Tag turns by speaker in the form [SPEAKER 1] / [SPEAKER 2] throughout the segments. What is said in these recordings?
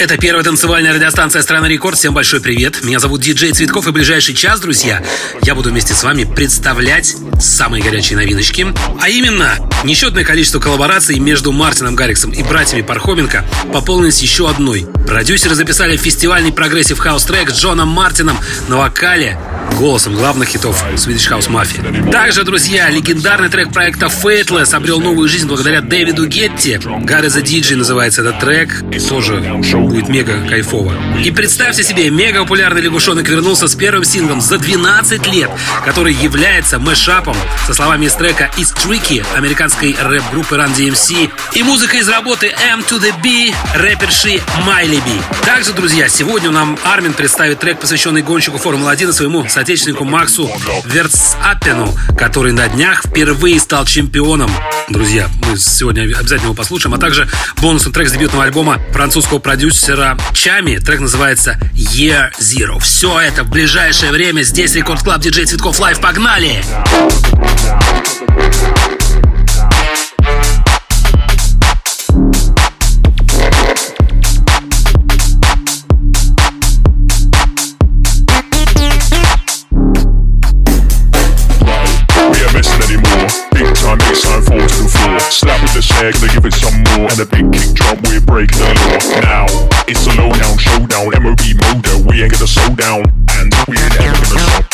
[SPEAKER 1] Это первая танцевальная радиостанция страны Рекорд. Всем большой привет. Меня зовут Диджей Цветков, и ближайший час, друзья, я буду вместе с вами представлять самые горячие новиночки. А именно, несчетное количество коллабораций между Мартином Гарриксом и братьями Пархоменко пополнилось еще одной. Продюсеры записали фестивальный progressive house трек с Джоном Мартином на вокале голосом главных хитов Swedish House Mafia. Также, друзья, легендарный трек проекта Faithless обрел новую жизнь благодаря Дэвиду Гетте. God Is a DJ называется этот трек. Тоже
[SPEAKER 2] будет мега кайфово. И представьте себе,
[SPEAKER 1] мега популярный лягушонок вернулся с первым синглом за 12 лет, который является мэшапом со словами из трека It's Tricky американской рэп-группы Run DMC и музыка из работы M to the B рэперши Millie B. Также, друзья, сегодня нам Армин представит трек, посвященный гонщику Формулы-1 своему соотечественнику Максу Верстаппену, который на днях впервые стал чемпионом. Друзья, мы сегодня обязательно его послушаем, а также бонусный трек с дебютного альбома французского продюсера Tchami. Трек называется Year Zero. Все это в ближайшее время. Здесь Record Club Диджей Цветков Live. Погнали! Погнали!
[SPEAKER 2] Snare, gonna give it some more. And a big kick drum, we're breaking the law. Now, it's a lowdown showdown, MOB motor, we ain't gonna slow down. And we ain't ever gonna stop.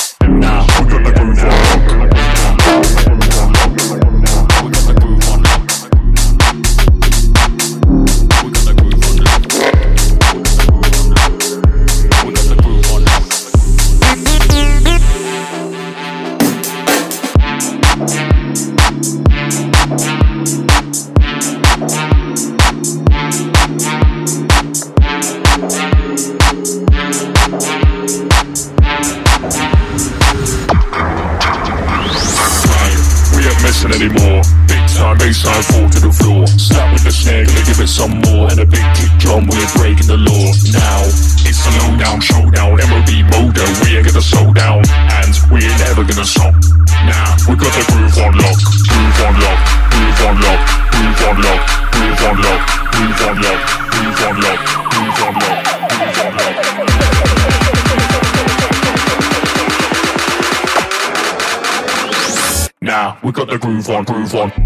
[SPEAKER 2] On, groove on,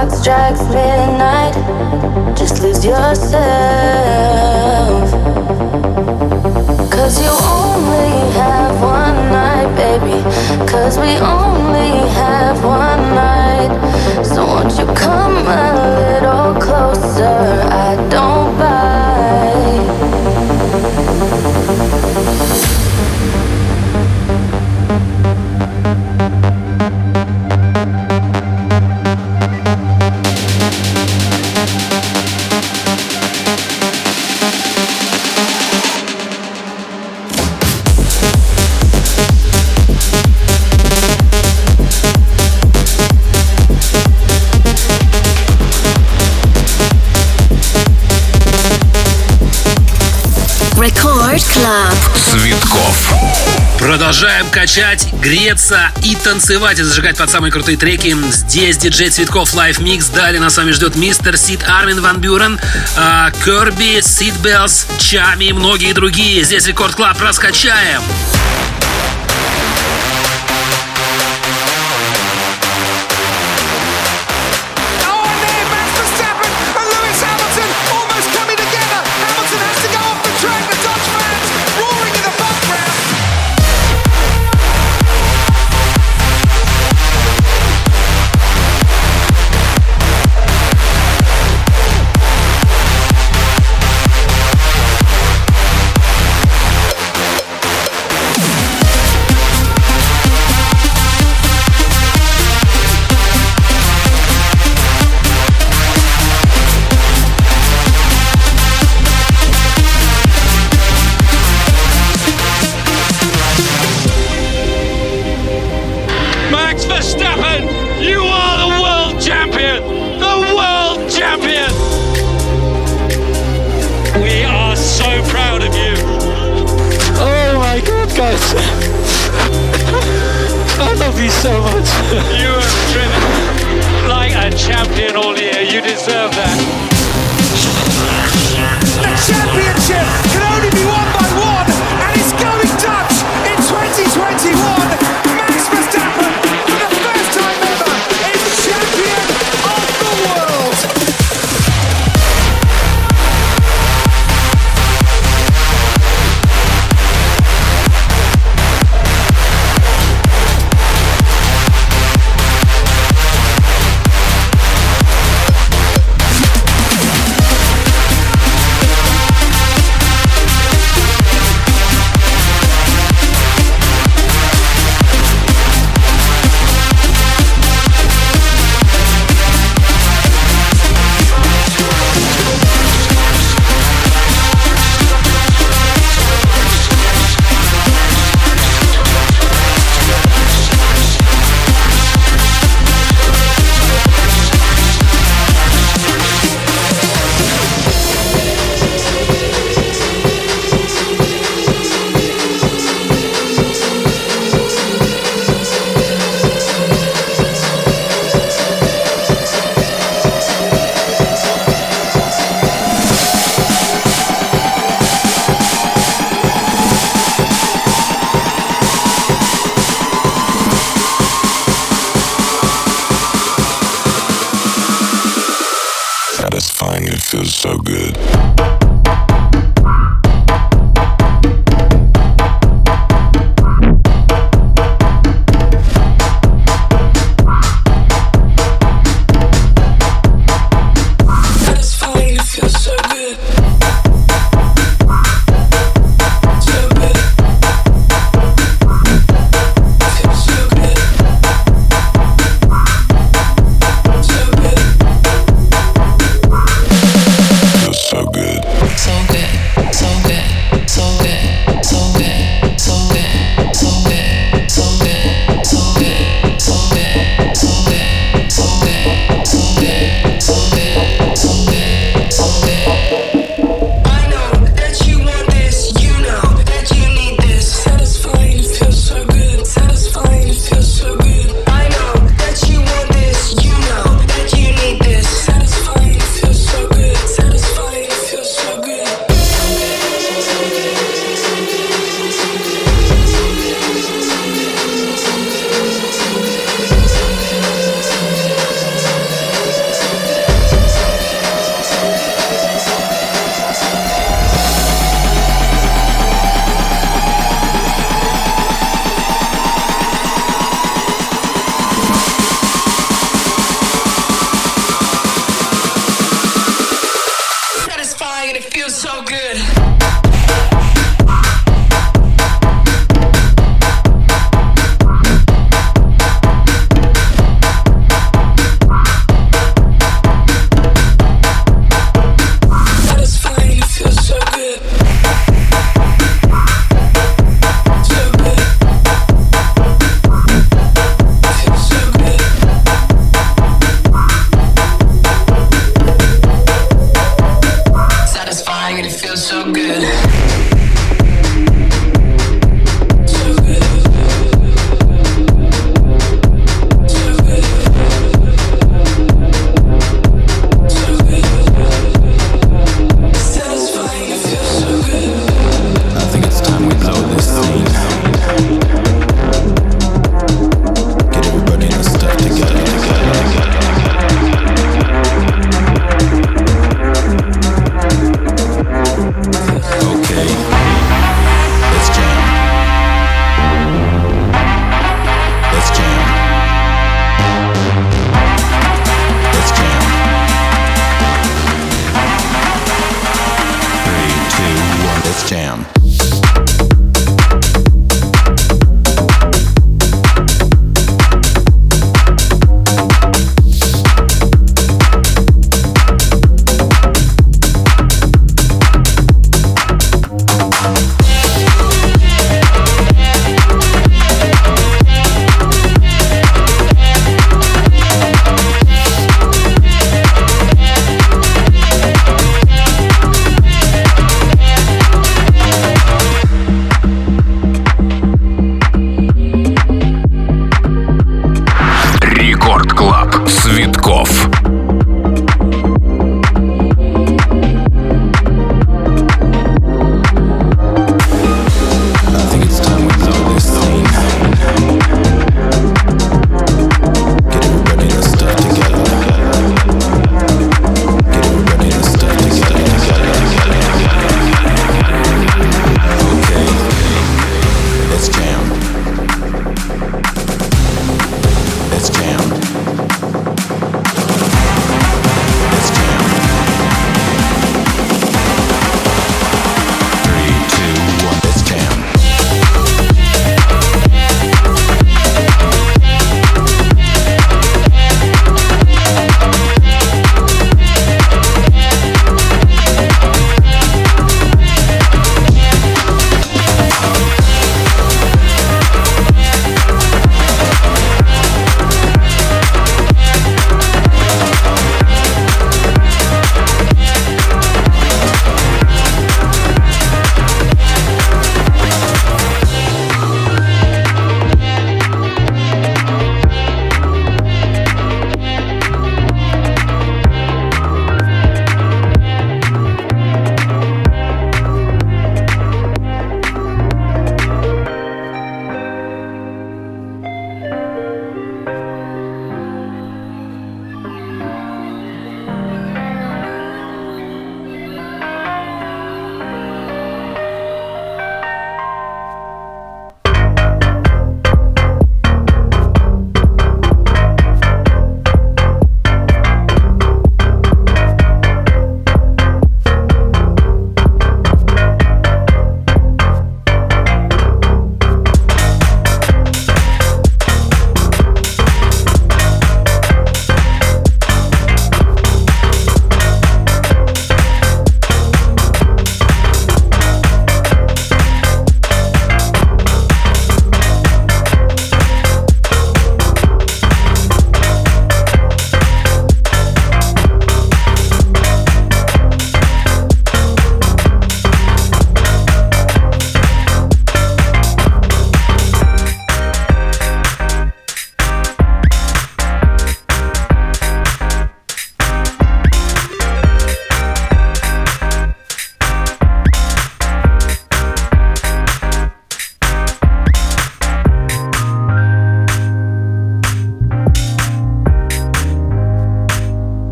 [SPEAKER 3] clock strikes midnight, just lose yourself. Cause you only have one night, baby. Cause we only have one Рекорд Клаб.
[SPEAKER 4] Цветков.
[SPEAKER 1] Продолжаем качать, греться и танцевать и зажигать под самые крутые треки. Здесь диджей Цветков Live Mix. Далее нас с вами ждет Mr. Sid Армин Ван Бюрен, Керби, Сид Беллс, Tchami и многие другие. Здесь Record Club. Раскачаем. so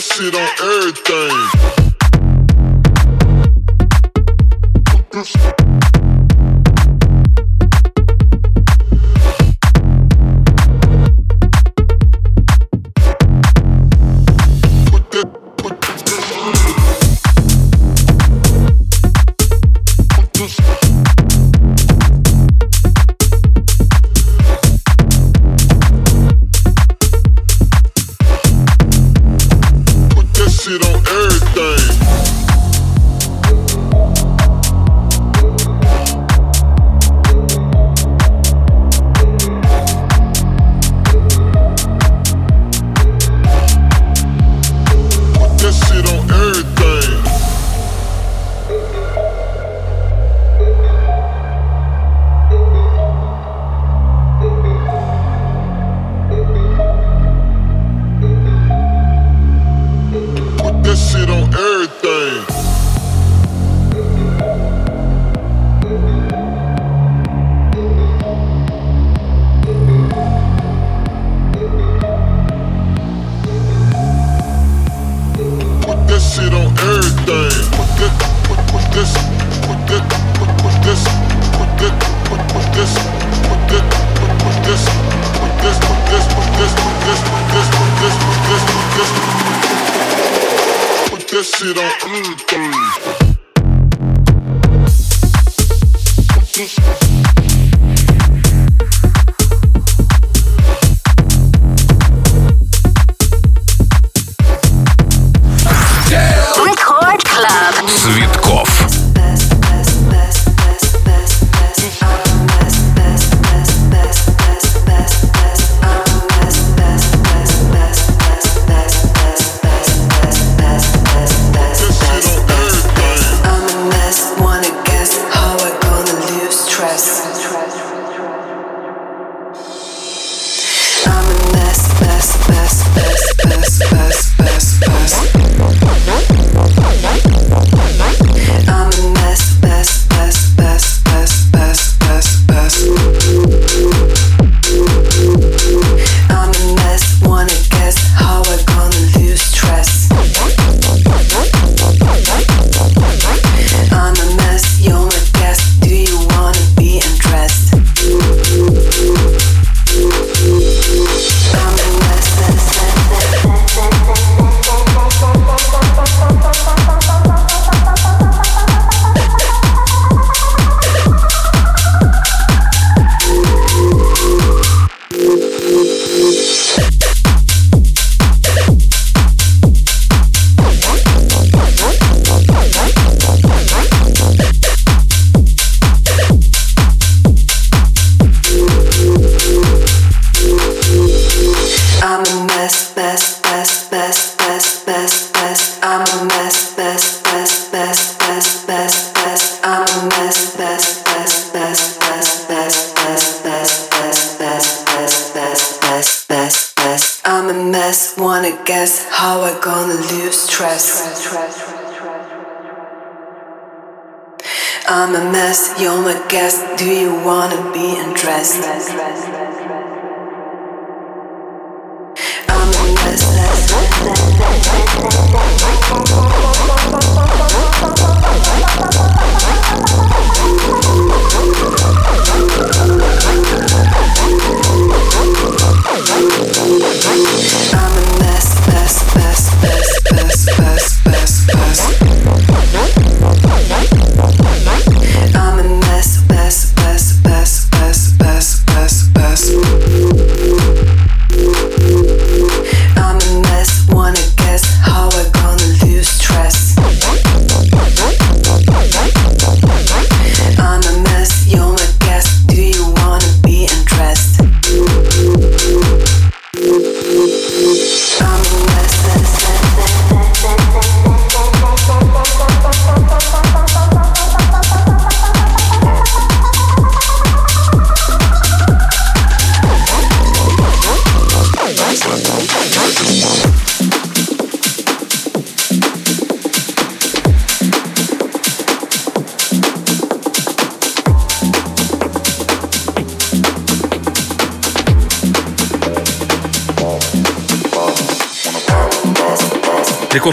[SPEAKER 5] shit on everything.
[SPEAKER 6] That, that, that,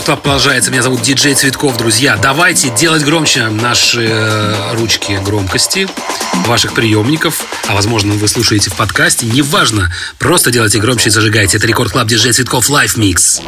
[SPEAKER 1] Club продолжается. Меня зовут Диджей Цветков, друзья. Давайте делать громче наши э, ручки громкости ваших приемников. А возможно, вы слушаете в подкасте. Неважно. Просто делайте громче и зажигайте. Это Record Club Диджей Цветков Live Mix.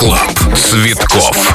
[SPEAKER 4] Клаб Цветков.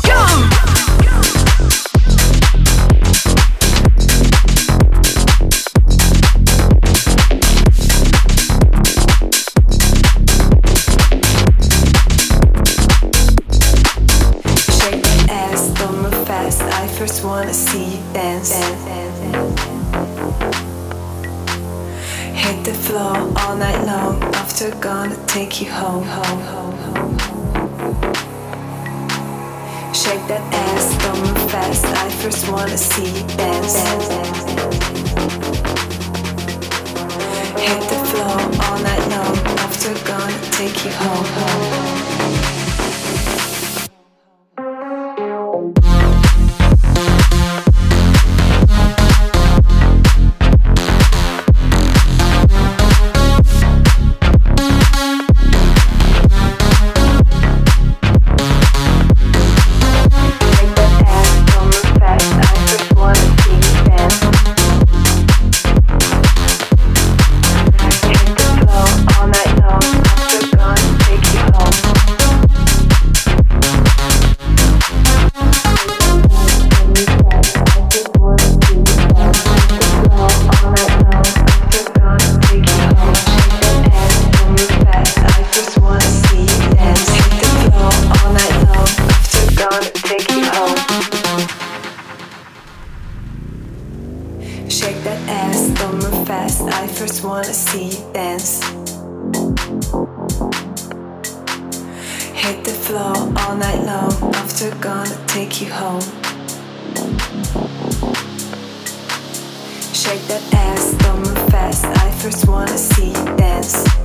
[SPEAKER 6] hit the floor all night long. After gonna take you home. Shake that ass, don't move fast. I first wanna see you dance.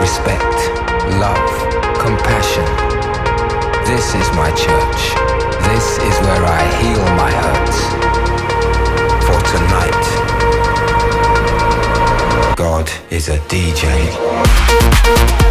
[SPEAKER 7] Respect, love, compassion. This is my church. This is where I heal my hurts. For tonight, God is a DJ.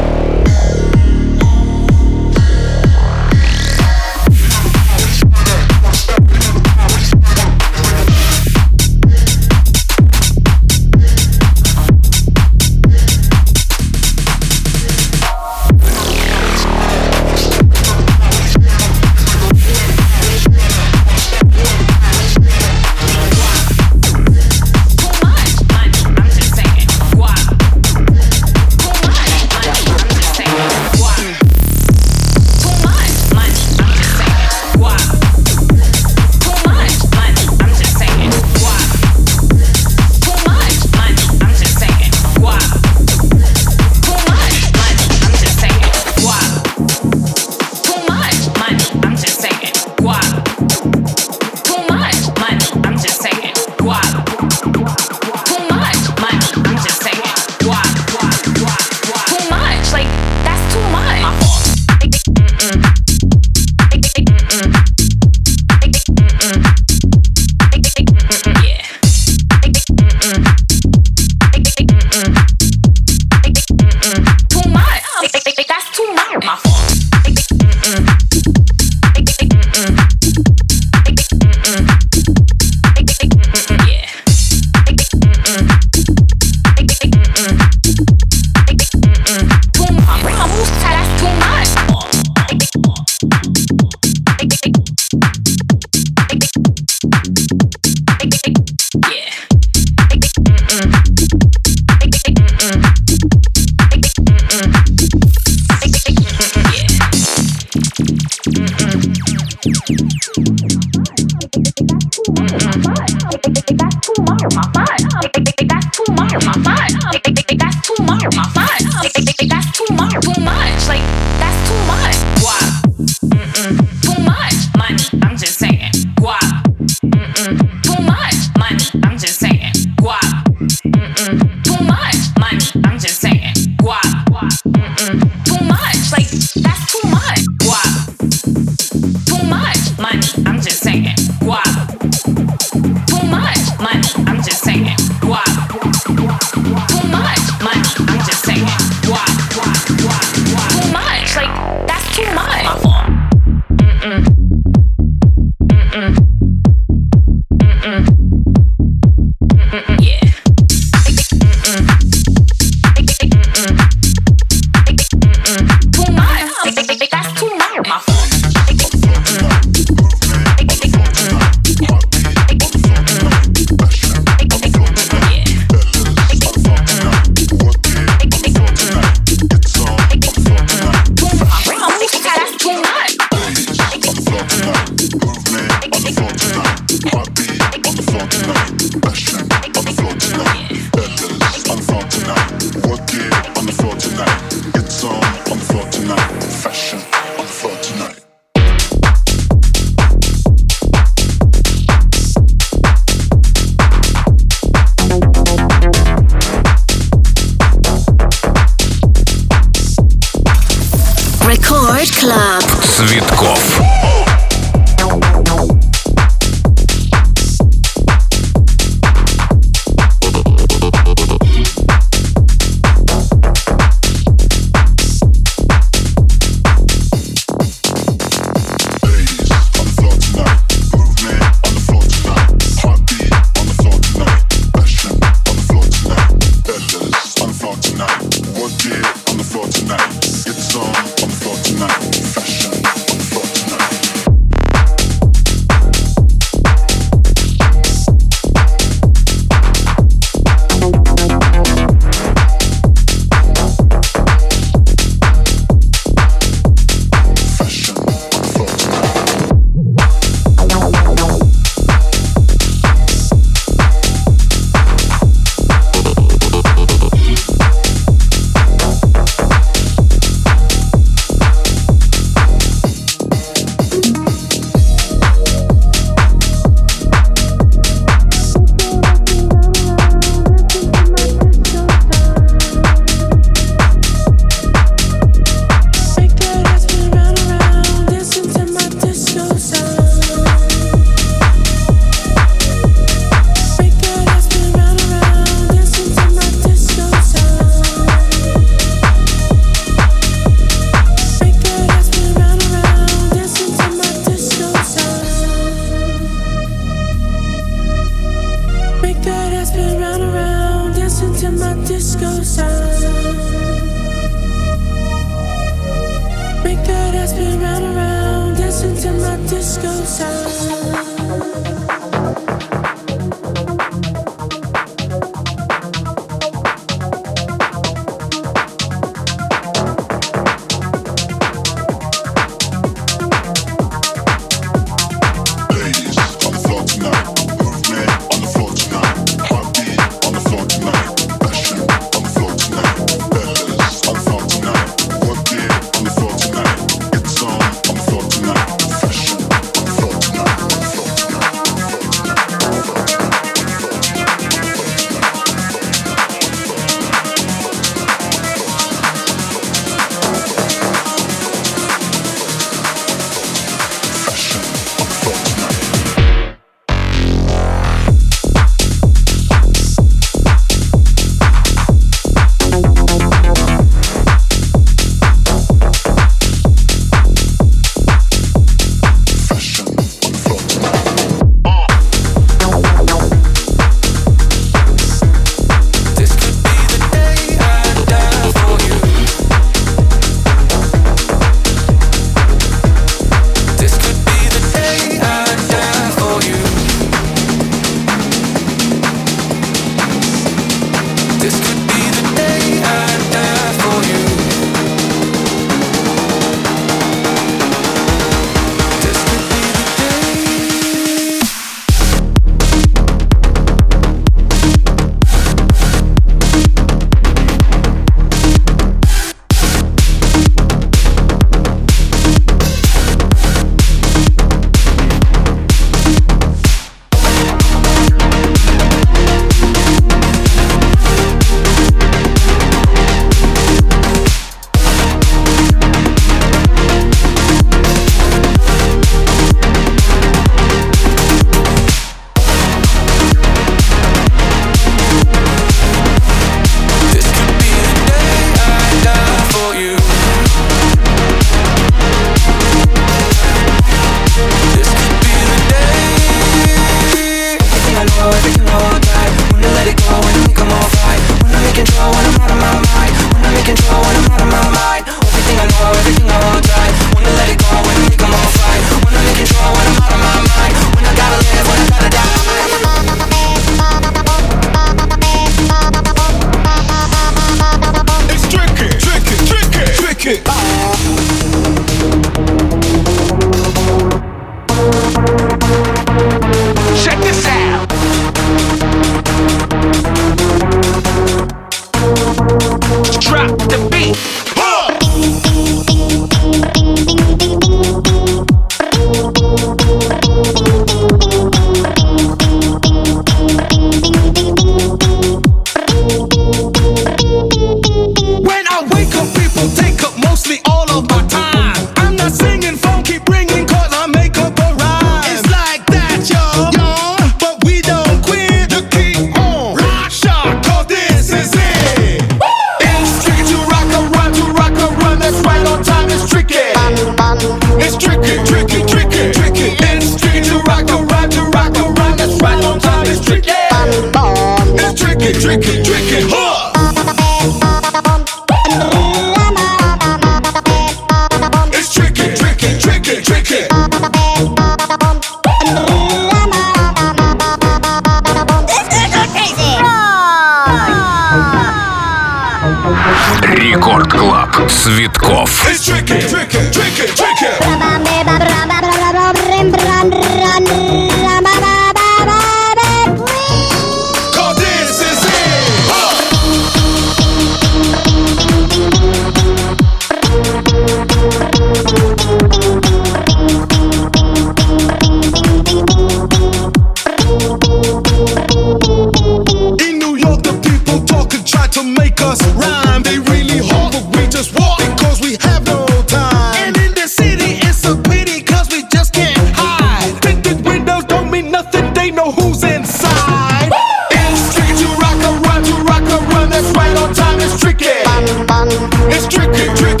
[SPEAKER 8] It's tricky, tricky.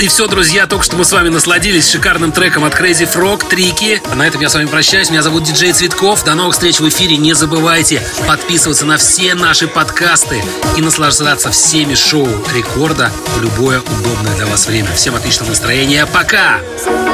[SPEAKER 1] И все, друзья. Только что мы с вами насладились шикарным треком от Crazy Frog, Трики. А на этом я с вами прощаюсь. Меня зовут Диджей Цветков. До новых встреч в эфире. Не забывайте подписываться на все наши подкасты и наслаждаться всеми шоу рекорда в любое удобное для вас время. Всем отличного настроения. Пока!
[SPEAKER 9] secret